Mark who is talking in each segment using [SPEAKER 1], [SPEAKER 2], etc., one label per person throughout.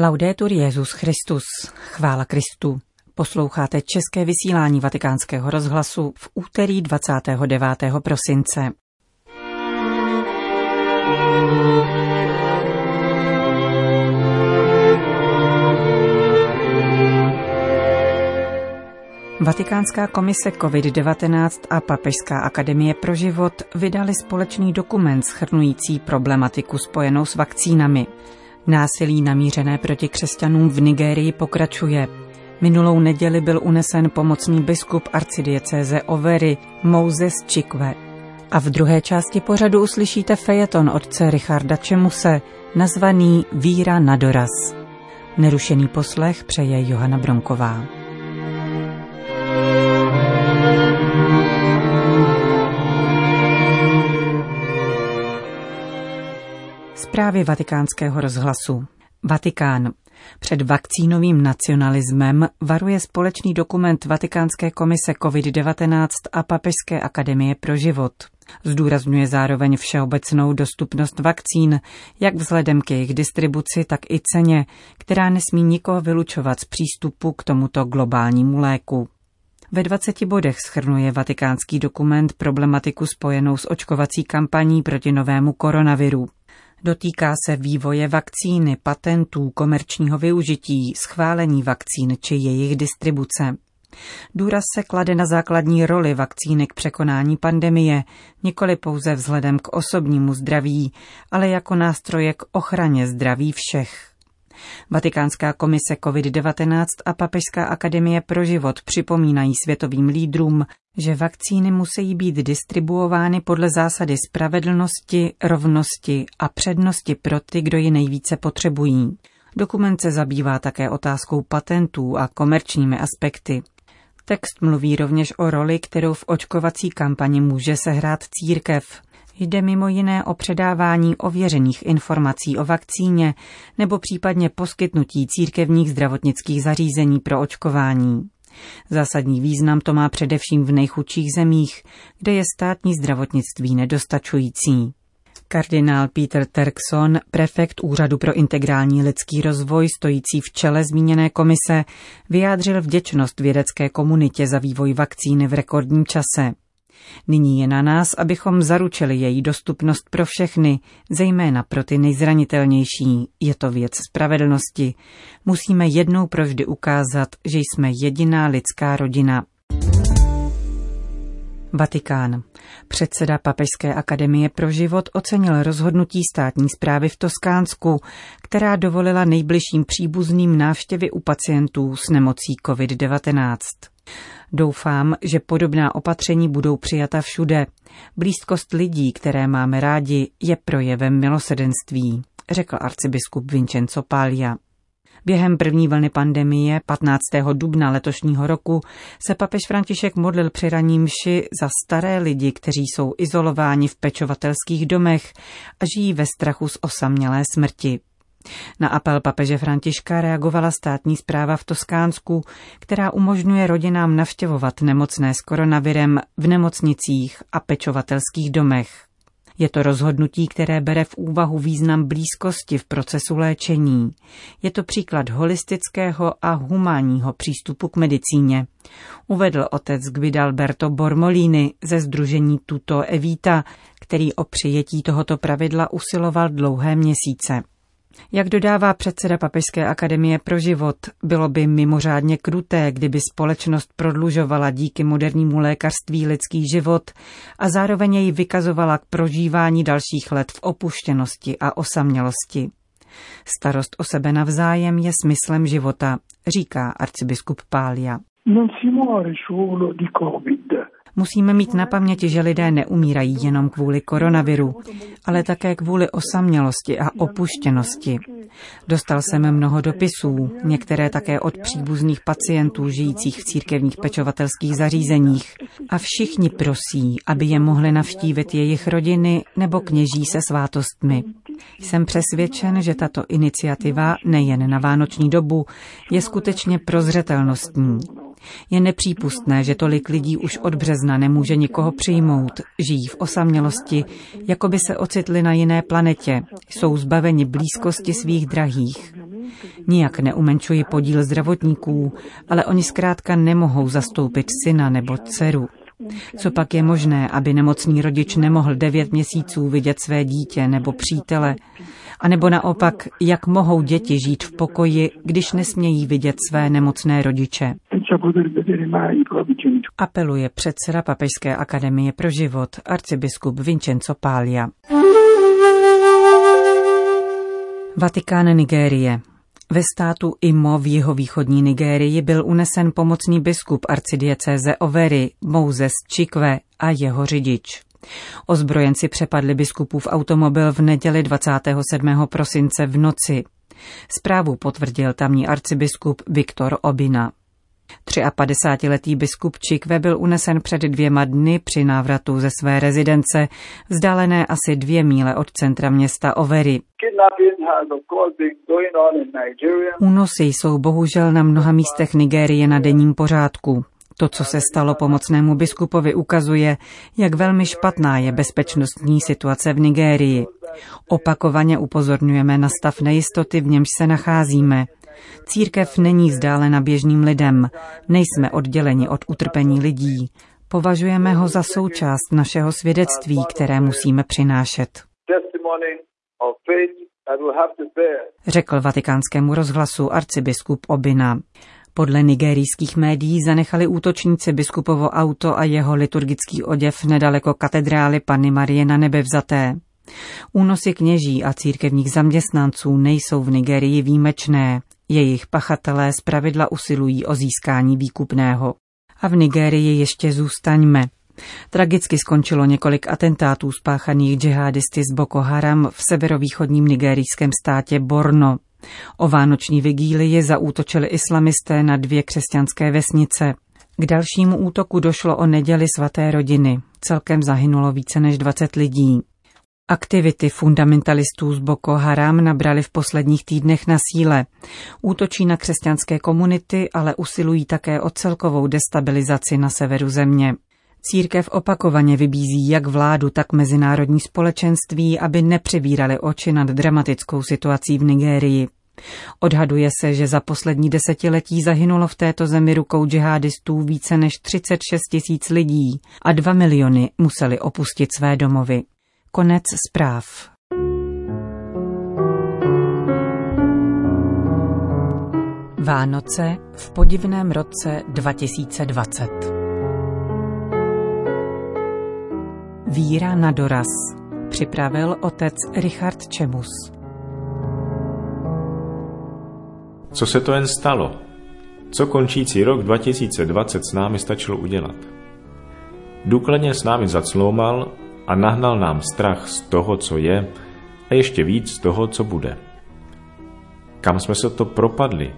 [SPEAKER 1] Laudetur Jezus Christus, chvála Kristu. Posloucháte české vysílání Vatikánského rozhlasu v úterý 29. prosince. Vatikánská komise COVID-19 a Papežská akademie pro život vydali společný dokument schrnující problematiku spojenou s vakcínami. Násilí namířené proti křesťanům v Nigérii pokračuje. Minulou neděli byl unesen pomocný biskup arcidiecéze Overy Moses Chikwe. A v druhé části pořadu uslyšíte fejeton otce Richarda Čemuse, nazvaný Víra na doraz. Nerušený poslech přeje Johana Bronková. Zprávy vatikánského rozhlasu. Vatikán. Před vakcínovým nacionalismem varuje společný dokument Vatikánské komise COVID-19 a Papežské akademie pro život. Zdůrazňuje zároveň všeobecnou dostupnost vakcín, jak vzhledem k jejich distribuci, tak i ceně, která nesmí nikoho vylučovat z přístupu k tomuto globálnímu léku. Ve 20 bodech schrnuje vatikánský dokument problematiku spojenou s očkovací kampaní proti novému koronaviru. Dotýká se vývoje vakcíny, patentů, komerčního využití, schválení vakcín či jejich distribuce. Důraz se klade na základní roli vakcíny k překonání pandemie, nikoli pouze vzhledem k osobnímu zdraví, ale jako nástroje k ochraně zdraví všech. Vatikánská komise COVID-19 a Papežská akademie pro život připomínají světovým lídrům, že vakcíny musí být distribuovány podle zásady spravedlnosti, rovnosti a přednosti pro ty, kdo ji nejvíce potřebují. Dokument se zabývá také otázkou patentů a komerčními aspekty. Text mluví rovněž o roli, kterou v očkovací kampani může sehrát církev, Jde mimo jiné o předávání ověřených informací o vakcíně nebo případně poskytnutí církevních zdravotnických zařízení pro očkování. Zásadní význam to má především v nejchudších zemích, kde je státní zdravotnictví nedostačující. Kardinál Peter Terkson, prefekt Úřadu pro integrální lidský rozvoj, stojící v čele zmíněné komise, vyjádřil vděčnost vědecké komunitě za vývoj vakcíny v rekordním čase. Nyní je na nás, abychom zaručili její dostupnost pro všechny, zejména pro ty nejzranitelnější. Je to věc spravedlnosti. Musíme jednou provždy ukázat, že jsme jediná lidská rodina. Vatikán. Předseda Papežské akademie pro život ocenil rozhodnutí státní zprávy v Toskánsku, která dovolila nejbližším příbuzným návštěvy u pacientů s nemocí COVID-19. Doufám, že podobná opatření budou přijata všude. Blízkost lidí, které máme rádi, je projevem milosedenství, řekl arcibiskup Vincenzo Paglia. Během první vlny pandemie 15. dubna letošního roku se papež František modlil při raní mši za staré lidi, kteří jsou izolováni v pečovatelských domech a žijí ve strachu z osamělé smrti. Na apel papeže Františka reagovala státní zpráva v Toskánsku, která umožňuje rodinám navštěvovat nemocné s koronavirem v nemocnicích a pečovatelských domech. Je to rozhodnutí, které bere v úvahu význam blízkosti v procesu léčení. Je to příklad holistického a humánního přístupu k medicíně. Uvedl otec Guidalberto Bormolini ze združení Tuto Evita, který o přijetí tohoto pravidla usiloval dlouhé měsíce. Jak dodává předseda Papežské akademie pro život, bylo by mimořádně kruté, kdyby společnost prodlužovala díky modernímu lékařství lidský život a zároveň jej vykazovala k prožívání dalších let v opuštěnosti a osamělosti. Starost o sebe navzájem je smyslem života, říká arcibiskup Pália. Non si muore solo di Covid. Musíme mít na paměti, že lidé neumírají jenom kvůli koronaviru, ale také kvůli osamělosti a opuštěnosti. Dostal jsem mnoho dopisů, některé také od příbuzných pacientů žijících v církevních pečovatelských zařízeních a všichni prosí, aby je mohli navštívit jejich rodiny nebo kněží se svátostmi. Jsem přesvědčen, že tato iniciativa nejen na vánoční dobu je skutečně prozřetelnostní. Je nepřípustné, že tolik lidí už od března nemůže nikoho přijmout, žijí v osamělosti, jako by se ocitli na jiné planetě, jsou zbaveni blízkosti svých drahých. Nijak neumenčuji podíl zdravotníků, ale oni zkrátka nemohou zastoupit syna nebo dceru. Co pak je možné, aby nemocný rodič nemohl devět měsíců vidět své dítě nebo přítele? A nebo naopak, jak mohou děti žít v pokoji, když nesmějí vidět své nemocné rodiče? Apeluje předseda Papežské akademie pro život, arcibiskup Vincenzo Paglia. Vatikán Nigérie. Ve státu Imo v jeho východní Nigérii byl unesen pomocný biskup arcidiecéze Overy Moses Chikwe a jeho řidič. Ozbrojenci přepadli biskupův automobil v neděli 27. prosince v noci. Zprávu potvrdil tamní arcibiskup Viktor Obina. 53-letý biskup Čikve byl unesen před dvěma dny při návratu ze své rezidence, vzdálené asi dvě míle od centra města Overy. Únosy jsou bohužel na mnoha místech Nigérie na denním pořádku. To, co se stalo pomocnému biskupovi, ukazuje, jak velmi špatná je bezpečnostní situace v Nigérii. Opakovaně upozorňujeme na stav nejistoty, v němž se nacházíme. Církev není vzdálena běžným lidem, nejsme odděleni od utrpení lidí. Považujeme ho za součást našeho svědectví, které musíme přinášet. Řekl vatikánskému rozhlasu arcibiskup Obina. Podle nigerijských médií zanechali útočníci biskupovo auto a jeho liturgický oděv nedaleko katedrály Panny Marie na nebevzaté. Únosy kněží a církevních zaměstnanců nejsou v Nigerii výjimečné. Jejich pachatelé zpravidla usilují o získání výkupného. A v Nigérii ještě zůstaňme. Tragicky skončilo několik atentátů spáchaných džihadisty z Boko Haram v severovýchodním nigerijském státě Borno. O vánoční vigílii zaútočili islamisté na dvě křesťanské vesnice. K dalšímu útoku došlo o neděli svaté rodiny. Celkem zahynulo více než 20 lidí. Aktivity fundamentalistů z Boko Haram nabrali v posledních týdnech na síle. Útočí na křesťanské komunity, ale usilují také o celkovou destabilizaci na severu země. Církev opakovaně vybízí jak vládu, tak mezinárodní společenství, aby nepřebírali oči nad dramatickou situací v Nigérii. Odhaduje se, že za poslední desetiletí zahynulo v této zemi rukou džihadistů více než 36 tisíc lidí a 2 miliony museli opustit své domovy. Konec zpráv. Vánoce v podivném roce 2020. Víra na doraz. Připravil otec Richard Čemus.
[SPEAKER 2] Co se to jen stalo? Co končící rok 2020 s námi stačilo udělat? Důkladně s námi zacloumal a nahnal nám strach z toho, co je, a ještě víc z toho, co bude. Kam jsme se to propadli?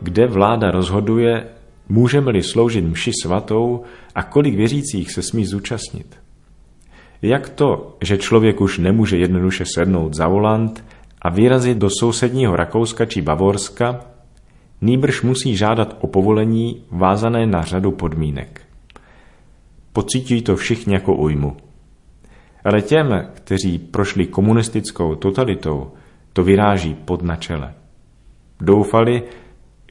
[SPEAKER 2] Kde vláda rozhoduje, můžeme-li sloužit mši svatou a kolik věřících se smí zúčastnit? Jak to, že člověk už nemůže jednoduše sednout za volant a vyrazit do sousedního Rakouska či Bavorska, nýbrž musí žádat o povolení vázané na řadu podmínek. Pocítí to všichni jako ujmu. Ale těm, kteří prošli komunistickou totalitou, to vyráží pod na čele. Doufali,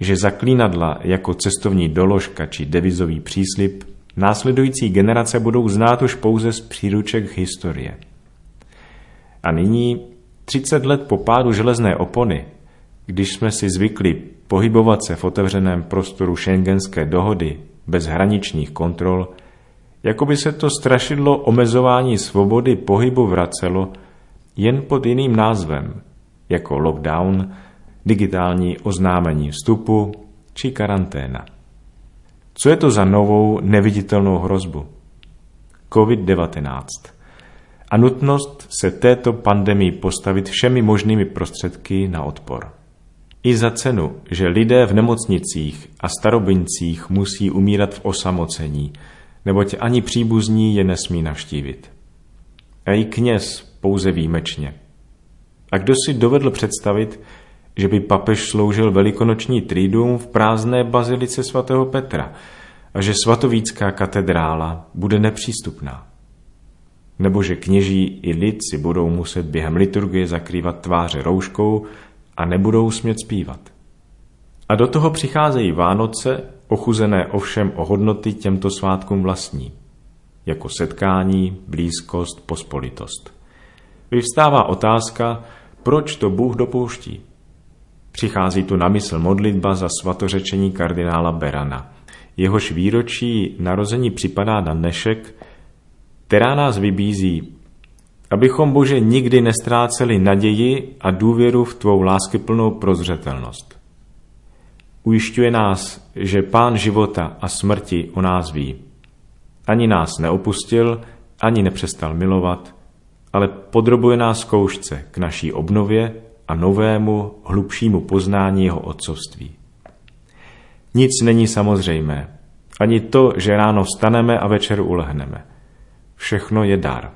[SPEAKER 2] že zaklínadla jako cestovní doložka či devizový příslip následující generace budou znát už pouze z příruček historie. A nyní, 30 let po pádu železné opony, když jsme si zvykli pohybovat se v otevřeném prostoru šengenské dohody bez hraničních kontrol, jako by se to strašidlo omezování svobody pohybu vracelo jen pod jiným názvem, jako lockdown, digitální oznámení vstupu či karanténa. Co je to za novou neviditelnou hrozbu? COVID-19. A nutnost se této pandemii postavit všemi možnými prostředky na odpor. I za cenu, že lidé v nemocnicích a starobincích musí umírat v osamocení, neboť ani příbuzní je nesmí navštívit. A i kněz pouze výjimečně. A kdo si dovedl představit, že by papež sloužil velikonoční trídum v prázdné bazilice svatého Petra a že svatovícká katedrála bude nepřístupná. Nebo že kněží i lid si budou muset během liturgie zakrývat tváře rouškou a nebudou smět zpívat. A do toho přicházejí Vánoce, ochuzené ovšem o hodnoty těmto svátkům vlastní, jako setkání, blízkost, pospolitost. Vyvstává otázka, proč to Bůh dopouští. Přichází tu na mysl modlitba za svatořečení kardinála Berana. Jehož výročí narození připadá na dnešek, která nás vybízí, abychom Bože nikdy nestráceli naději a důvěru v tvou láskyplnou prozřetelnost. Ujišťuje nás, že Pán života a smrti o nás ví. Ani nás neopustil, ani nepřestal milovat, ale podrobuje nás zkoušce k naší obnově a novému, hlubšímu poznání jeho otcovství. Nic není samozřejmé, ani to, že ráno vstaneme a večer ulehneme. Všechno je dar.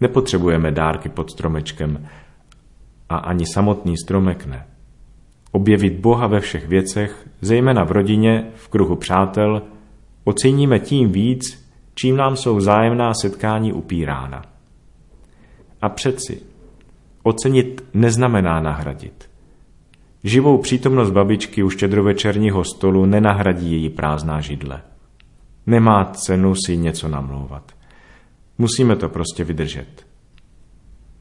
[SPEAKER 2] Nepotřebujeme dárky pod stromečkem a ani samotný stromek ne. Objevit Boha ve všech věcech, zejména v rodině, v kruhu přátel, oceníme tím víc, čím nám jsou zájemná setkání upírána. A přeci, ocenit neznamená nahradit. Živou přítomnost babičky u štědrovečerního stolu nenahradí její prázdná židle. Nemá cenu si něco namlouvat. Musíme to prostě vydržet.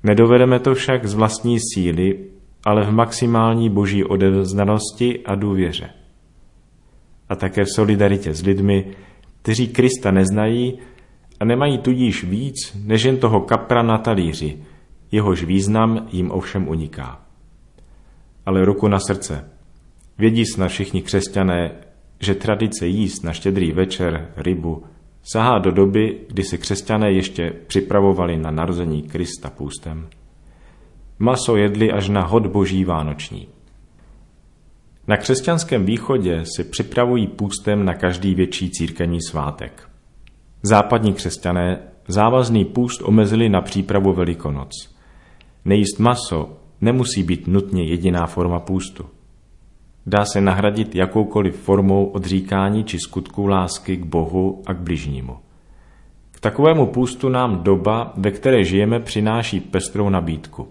[SPEAKER 2] Nedovedeme to však z vlastní síly, ale v maximální boží odevzdanosti a důvěře. A také v solidaritě s lidmi, kteří Krista neznají a nemají tudíž víc než jen toho kapra na talíři, jehož význam jim ovšem uniká. Ale ruku na srdce. Vědí snad všichni křesťané, že tradice jíst na štědrý večer rybu sahá do doby, kdy se křesťané ještě připravovali na narození Krista půstem. Maso jedli až na hod boží vánoční. Na křesťanském východě se připravují půstem na každý větší církevní svátek. Západní křesťané závazný půst omezili na přípravu Velikonoc. Nejíst maso nemusí být nutně jediná forma půstu. Dá se nahradit jakoukoliv formou odříkání či skutku lásky k Bohu a k bližnímu. K takovému půstu nám doba, ve které žijeme, přináší pestrou nabídku.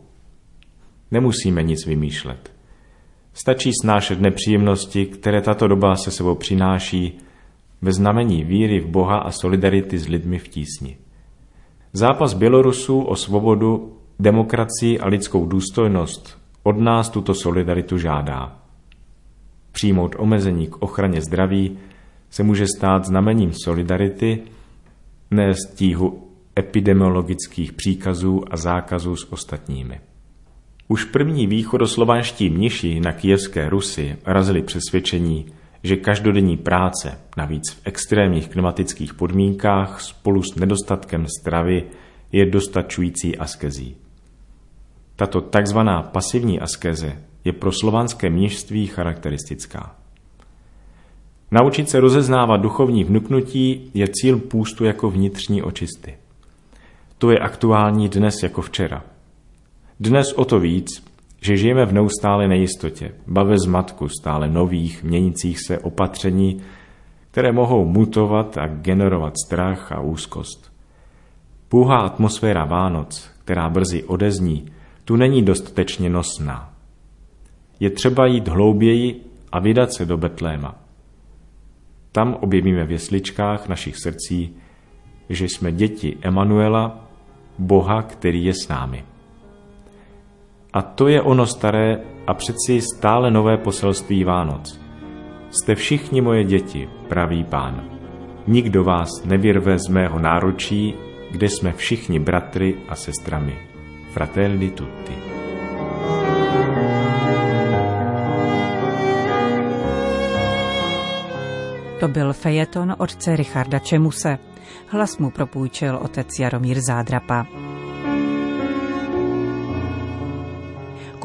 [SPEAKER 2] Nemusíme nic vymýšlet. Stačí snášet nepříjemnosti, které tato doba se sebou přináší, ve znamení víry v Boha a solidarity s lidmi v tísni. Zápas Bělorusů o svobodu, demokracii a lidskou důstojnost od nás tuto solidaritu žádá. Přijmout omezení k ochraně zdraví se může stát znamením solidarity, ne stíhu epidemiologických příkazů a zákazů s ostatními. Už první východoslovanští mniši na kijevské Rusy razili přesvědčení, že každodenní práce, navíc v extrémních klimatických podmínkách spolu s nedostatkem stravy, je dostačující askezí. Tato takzvaná pasivní askeze je pro slovanské mnižství charakteristická. Naučit se rozeznávat duchovní vnuknutí je cíl půstu jako vnitřní očisty. To je aktuální dnes jako včera. Dnes o to víc, že žijeme v neustále nejistotě, bave zmatku stále nových, měnících se opatření, které mohou mutovat a generovat strach a úzkost. Půhá atmosféra Vánoc, která brzy odezní, tu není dostatečně nosná. Je třeba jít hlouběji a vydat se do Betléma. Tam objevíme v jesličkách našich srdcí, že jsme děti Emanuela, Boha, který je s námi. A to je ono staré a přeci stále nové poselství Vánoc. Jste všichni moje děti, pravý pán. Nikdo vás nevyrve z mého náručí, kde jsme všichni bratry a sestrami. Fratelli tutti.
[SPEAKER 1] To byl fejeton otce Richarda Čemuse. Hlas mu propůjčil otec Jaromír Zádrapa.